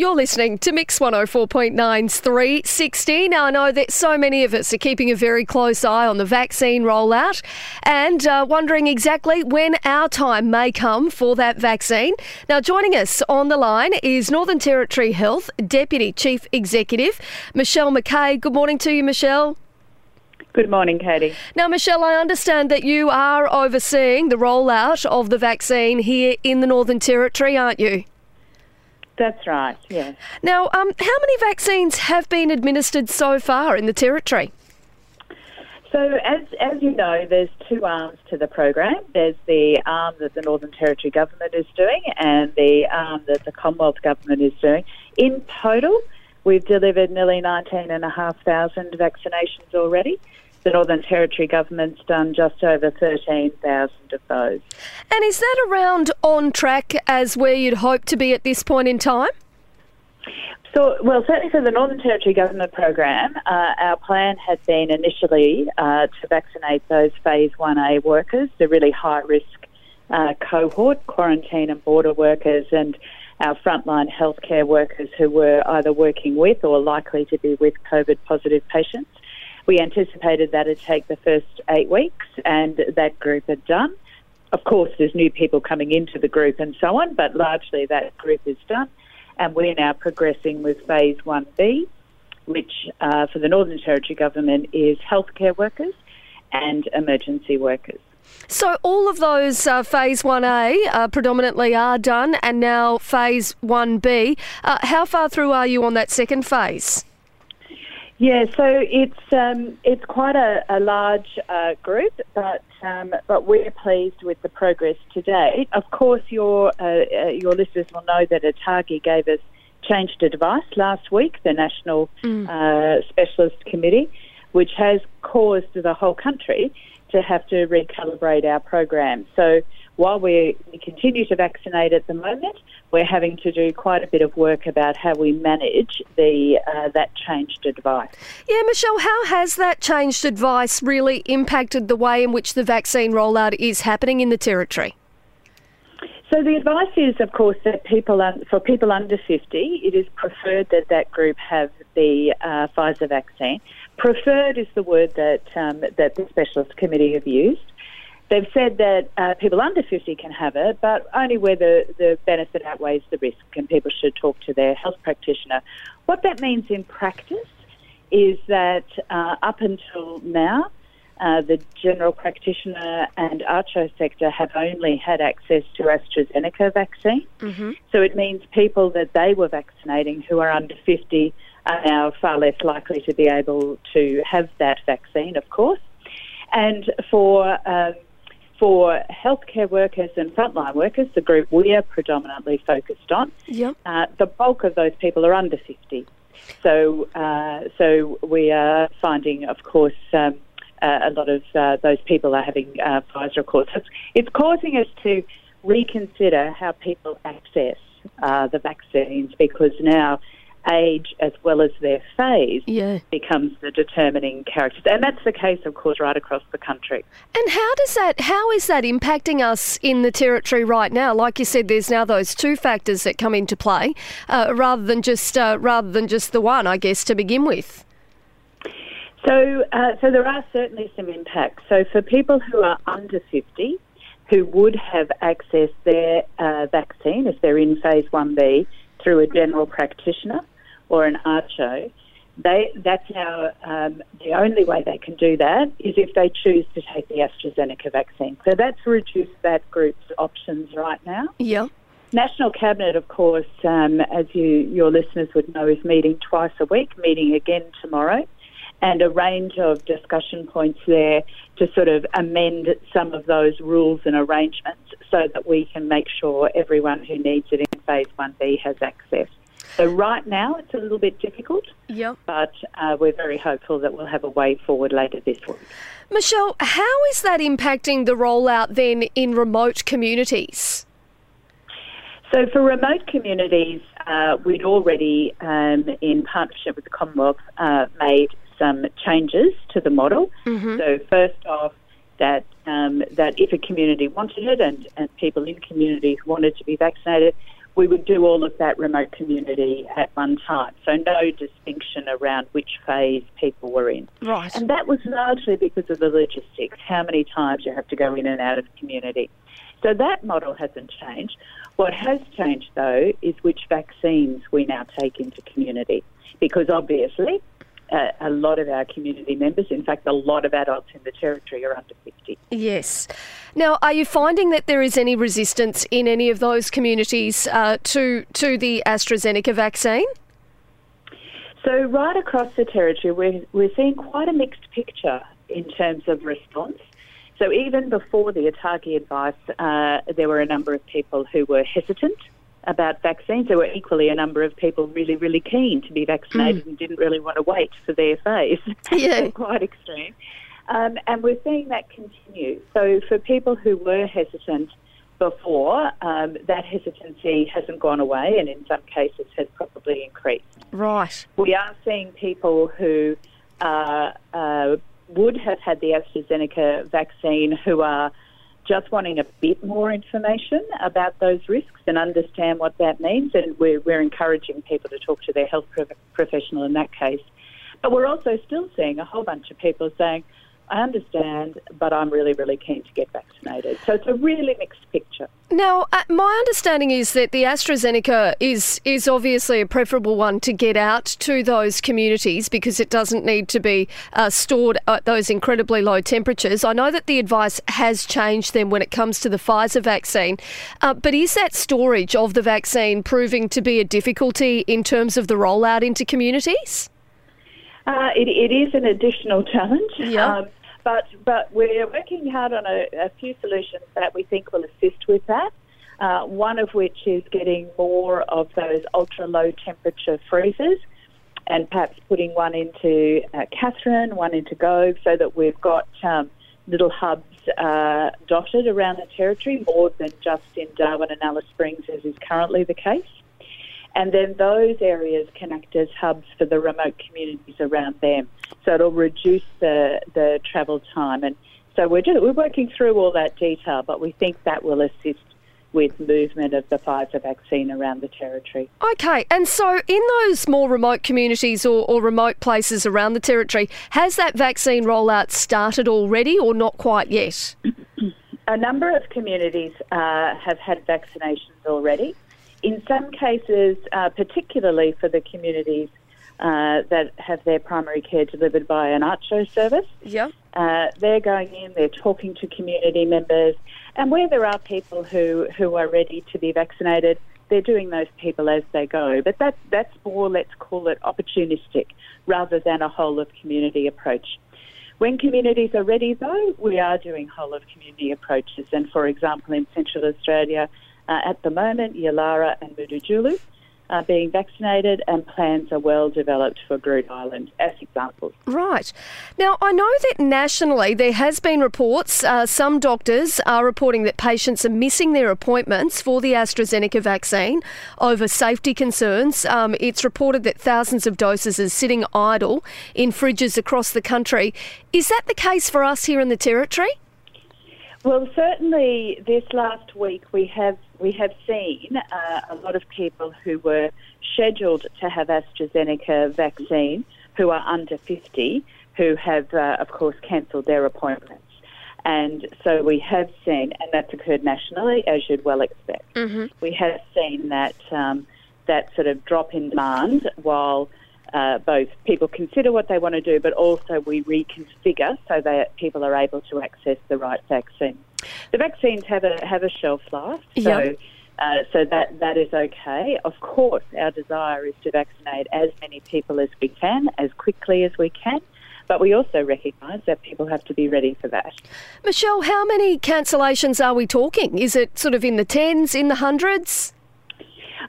You're listening to Mix 104.9's 360. Now, I know that so many of us are keeping a very close eye on the vaccine rollout and uh, wondering exactly when our time may come for that vaccine. Now, joining us on the line is Northern Territory Health Deputy Chief Executive, Michelle McKay. Good morning to you, Michelle. Good morning, Katie. Now, Michelle, I understand that you are overseeing the rollout of the vaccine here in the Northern Territory, aren't you? That's right, yes. Now, um, how many vaccines have been administered so far in the Territory? So, as, as you know, there's two arms to the program. There's the arm that the Northern Territory government is doing and the arm that the Commonwealth government is doing. In total, we've delivered nearly 19,500 vaccinations already the Northern Territory government's done just over 13,000 of those. And is that around on track as where you'd hope to be at this point in time? So, well, certainly for the Northern Territory Government program, uh, our plan had been initially uh, to vaccinate those Phase 1A workers, the really high risk uh, cohort, quarantine and border workers, and our frontline healthcare workers who were either working with or likely to be with COVID positive patients. We anticipated that it'd take the first eight weeks, and that group had done. Of course, there's new people coming into the group and so on, but largely that group is done. And we're now progressing with phase 1B, which uh, for the Northern Territory Government is healthcare workers and emergency workers. So all of those uh, phase 1A uh, predominantly are done, and now phase 1B. Uh, how far through are you on that second phase? Yeah, so it's um, it's quite a, a large uh, group, but um, but we're pleased with the progress today. Of course, your uh, uh, your listeners will know that ATAGI gave us changed advice last week, the National mm. Uh, Specialist Committee, which has caused the whole country to have to recalibrate our program. So while we, continue to vaccinate at the moment, we're having to do quite a bit of work about how we manage the uh, that changed advice. Yeah, Michelle, how has that changed advice really impacted the way in which the vaccine rollout is happening in the territory? So the advice is, of course, that people for people under 50, it is preferred that that group have the uh, Pfizer vaccine. Preferred is the word that um, that the specialist committee have used. They've said that uh, people under 50 can have it, but only where the, the benefit outweighs the risk, and people should talk to their health practitioner. What that means in practice is that uh, up until now, uh, the general practitioner and ACCHO sector have only had access to AstraZeneca vaccine. Mm-hmm. So it means people that they were vaccinating who are under 50 are now far less likely to be able to have that vaccine, of course. And for um, for healthcare workers and frontline workers, the group we are predominantly focused on, yep. uh, the bulk of those people are under 50. So, uh, so we are finding, of course, um, uh, a lot of uh, those people are having uh, Pfizer, of course. It's, it's causing us to reconsider how people access uh, the vaccines because now age as well as their phase yeah. becomes the determining character. And that's the case, of course, right across the country. And how does that, how is that impacting us in the territory right now? Like you said, there's now those two factors that come into play, uh, rather than just uh, rather than just the one, I guess, to begin with. So, uh, so there are certainly some impacts. So, for people who are under 50, who would have accessed their uh, vaccine if they're in phase 1B through a general practitioner, or an ACCHO, they, that's now um, the only way they can do that is if they choose to take the AstraZeneca vaccine. So that's reduced that group's options right now. Yeah. National Cabinet, of course, um, as you, your listeners would know, is meeting twice a week, meeting again tomorrow, and a range of discussion points there to sort of amend some of those rules and arrangements so that we can make sure everyone who needs it in Phase 1B has access. So right now it's a little bit difficult, yep. but uh, we're very hopeful that we'll have a way forward later this week. Michelle, how is that impacting the rollout then in remote communities? So for remote communities, uh, we'd already, um, in partnership with the Commonwealth, uh, made some changes to the model. Mm-hmm. So first off, that um, that if a community wanted it and, and people in communities wanted to be vaccinated, we would do all of that remote community at one time. So no distinction around which phase people were in. Right. And that was largely because of the logistics, how many times you have to go in and out of community. So that model hasn't changed. What has changed, though, is which vaccines we now take into community. Because obviously, a lot of our community members, in fact, a lot of adults in the Territory are under 50. Yes. Now, are you finding that there is any resistance in any of those communities uh, to, to the AstraZeneca vaccine? So, right across the Territory, we're, we're seeing quite a mixed picture in terms of response. So, even before the ATAGI advice, uh, there were a number of people who were hesitant about vaccines. There were equally a number of people really, really keen to be vaccinated mm. and didn't really want to wait for their phase. Yeah. quite extreme. Um, and we're seeing that continue. So for people who were hesitant before, um, that hesitancy hasn't gone away and in some cases has probably increased. Right. We are seeing people who uh, uh, would have had the AstraZeneca vaccine who are just wanting a bit more information about those risks and understand what that means. And we're, we're encouraging people to talk to their health professional in that case. But we're also still seeing a whole bunch of people saying, I understand, but I'm really, really keen to get vaccinated. So it's a really mixed picture. Now, uh, my understanding is that the AstraZeneca is is obviously a preferable one to get out to those communities because it doesn't need to be uh, stored at those incredibly low temperatures. I know that the advice has changed then when it comes to the Pfizer vaccine, uh, but is that storage of the vaccine proving to be a difficulty in terms of the rollout into communities? Uh, it, it is an additional challenge. Yeah. Um, but, but we're working hard on a, a few solutions that we think will assist with that. Uh, one of which is getting more of those ultra low temperature freezers and perhaps putting one into uh, Katherine, one into Gove, so that we've got um, little hubs uh, dotted around the territory more than just in Darwin and Alice Springs, as is currently the case. And then those areas connect as hubs for the remote communities around them. So it'll reduce the, the travel time. And so we're, just, we're working through all that detail, but we think that will assist with movement of the Pfizer vaccine around the territory. Okay, and so in those more remote communities or, or, remote places around the territory, has that vaccine rollout started already or not quite yet? A number of communities uh, have had vaccinations already. In some cases, uh, particularly for the communities uh, that have their primary care delivered by an ACCHO service. Yeah. Uh, they're going in, they're talking to community members, and where there are people who, who are ready to be vaccinated, they're doing those people as they go. But that, that's more, let's call it opportunistic, rather than a whole of community approach. When communities are ready, though, we are doing whole of community approaches. And for example, in Central Australia, uh, at the moment, Yulara and Mutitjulu, are being vaccinated, and plans are well developed for Groote Eylandt as examples. Right. Now, I know that nationally there has been reports, uh, some doctors are reporting that patients are missing their appointments for the AstraZeneca vaccine over safety concerns. Um, it's reported that thousands of doses are sitting idle in fridges across the country. Is that the case for us here in the Territory? Well, certainly this last week we have we have seen uh, a lot of people who were scheduled to have AstraZeneca vaccine who are under 50 who have, uh, of course, cancelled their appointments. And so we have seen, and that's occurred nationally, as you'd well expect. Mm-hmm. We have seen that um, that sort of drop in demand while uh, both people consider what they want to do, but also we reconfigure so that people are able to access the right vaccine. The vaccines have a have a shelf life, so yep. uh, so that that is okay. Of course, our desire is to vaccinate as many people as we can, as quickly as we can. But we also recognise that people have to be ready for that. Michelle, how many cancellations are we talking? Is it sort of in the tens, in the hundreds?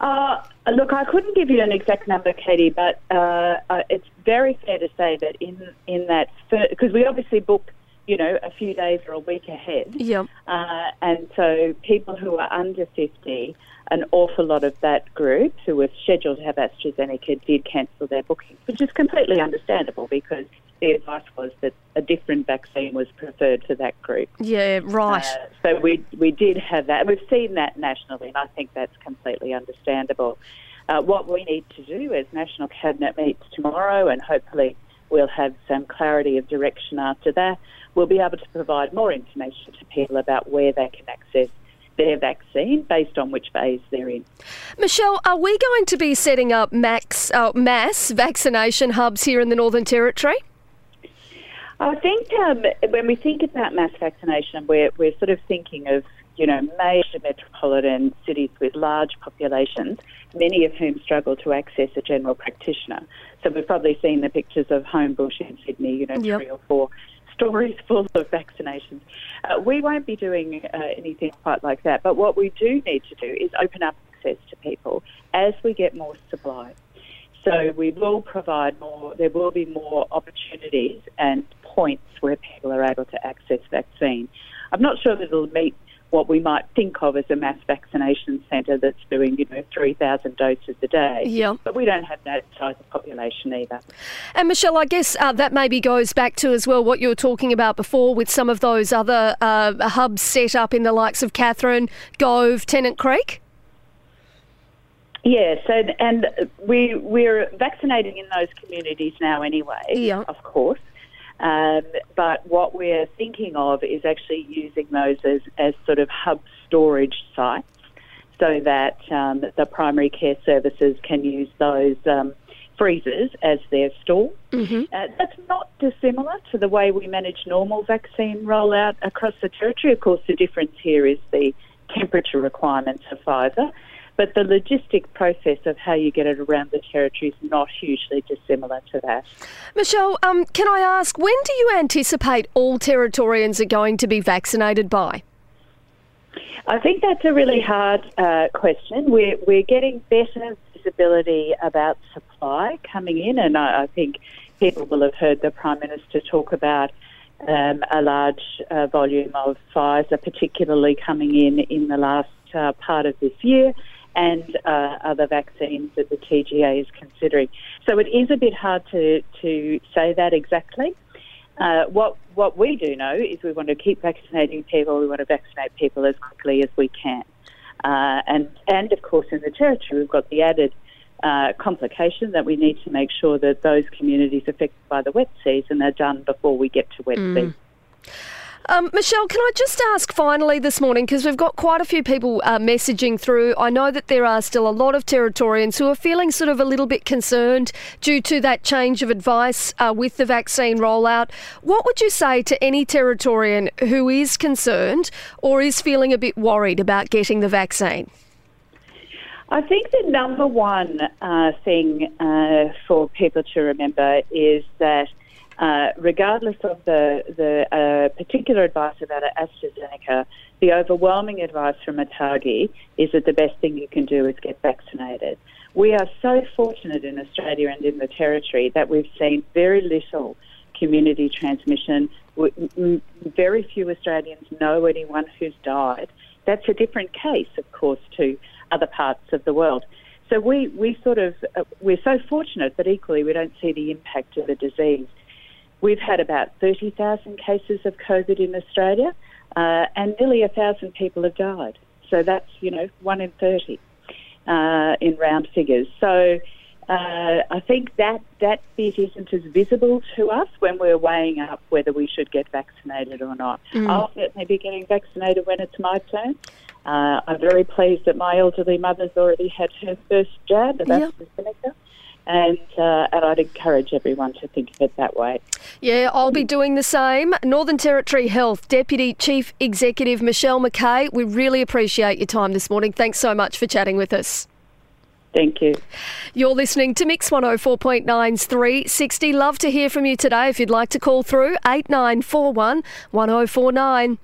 Uh, look, I couldn't give you an exact number, Katie, but uh, uh it's very fair to say that in in that because we obviously book, you know, a few days or a week ahead. Yeah. Uh, and so people who are under fifty, an awful lot of that group who were scheduled to have AstraZeneca did cancel their bookings, which is completely understandable because the advice was that a different vaccine was preferred for that group. Yeah, right. Uh, so we we did have that. We've seen that nationally, and I think that's completely understandable. Uh, what we need to do as National Cabinet meets tomorrow, and hopefully we'll have some clarity of direction after that, we'll be able to provide more information to people about where they can access their vaccine based on which phase they're in. Michelle, are we going to be setting up max, uh, mass vaccination hubs here in the Northern Territory? I think um, when we think about mass vaccination, we're, we're sort of thinking of you know major metropolitan cities with large populations, many of whom struggle to access a general practitioner. So we've probably seen the pictures of Homebush in Sydney, you know, yep. three or four stories full of vaccinations. Uh, we won't be doing uh, anything quite like that, but what we do need to do is open up access to people as we get more supply. So we will provide more, there will be more opportunities and points where people are able to access vaccine. I'm not sure that it'll meet what we might think of as a mass vaccination centre that's doing, you know, 3,000 doses a day. Yeah. But we don't have that size of population either. And Michelle, I guess uh, that maybe goes back to as well what you were talking about before with some of those other uh, hubs set up in the likes of Katherine, Gove, Tennant Creek. Yes, and, and we we're vaccinating in those communities now anyway. Yeah. of course. Um, but what we're thinking of is actually using those as, as sort of hub storage sites so that um, the primary care services can use those um, freezers as their store. Mm-hmm. Uh, that's not dissimilar to the way we manage normal vaccine rollout across the territory. Of course, the difference here is the temperature requirements of Pfizer. But the logistic process of how you get it around the territory is not hugely dissimilar to that. Michelle, um, can I ask, when do you anticipate all Territorians are going to be vaccinated by? I think that's a really hard uh, question. We're, we're getting better visibility about supply coming in, and I, I think people will have heard the Prime Minister talk about um, a large uh, volume of Pfizer, particularly coming in in the last uh, part of this year and uh, other vaccines that the TGA is considering. So it is a bit hard to, to say that exactly. Uh, what what we do know is we want to keep vaccinating people. We want to vaccinate people as quickly as we can, uh, and and of course in the territory we've got the added uh, complication that we need to make sure that those communities affected by the wet season are done before we get to wet mm. season. Um, Michelle, can I just ask finally this morning, because we've got quite a few people uh, messaging through. I know that there are still a lot of Territorians who are feeling sort of a little bit concerned due to that change of advice uh, with the vaccine rollout. What would you say to any Territorian who is concerned or is feeling a bit worried about getting the vaccine? I think the number one uh, thing uh, for people to remember is that uh, regardless of the, the uh, particular advice about AstraZeneca, the overwhelming advice from ATAGI is that the best thing you can do is get vaccinated. We are so fortunate in Australia and in the Territory that we've seen very little community transmission. Very few Australians know anyone who's died. That's a different case, of course, to other parts of the world. So we, we sort of, uh, we're so fortunate, but equally we don't see the impact of the disease. We've had about 30,000 cases of COVID in Australia, uh, and nearly 1,000 people have died. So that's, you know, one in 30 uh, in round figures. So uh, I think that, that bit isn't as visible to us when we're weighing up whether we should get vaccinated or not. Mm. I'll certainly be getting vaccinated when it's my turn. Uh, I'm very pleased that my elderly mother's already had her first jab of yep. AstraZeneca and uh, and I'd encourage everyone to think of it that way. Yeah, I'll be doing the same. Northern Territory Health Deputy Chief Executive Michelle McKay, we really appreciate your time this morning. Thanks so much for chatting with us. Thank you. You're listening to Mix 104.9's 360. Love to hear from you today if you'd like to call through 8941 1049.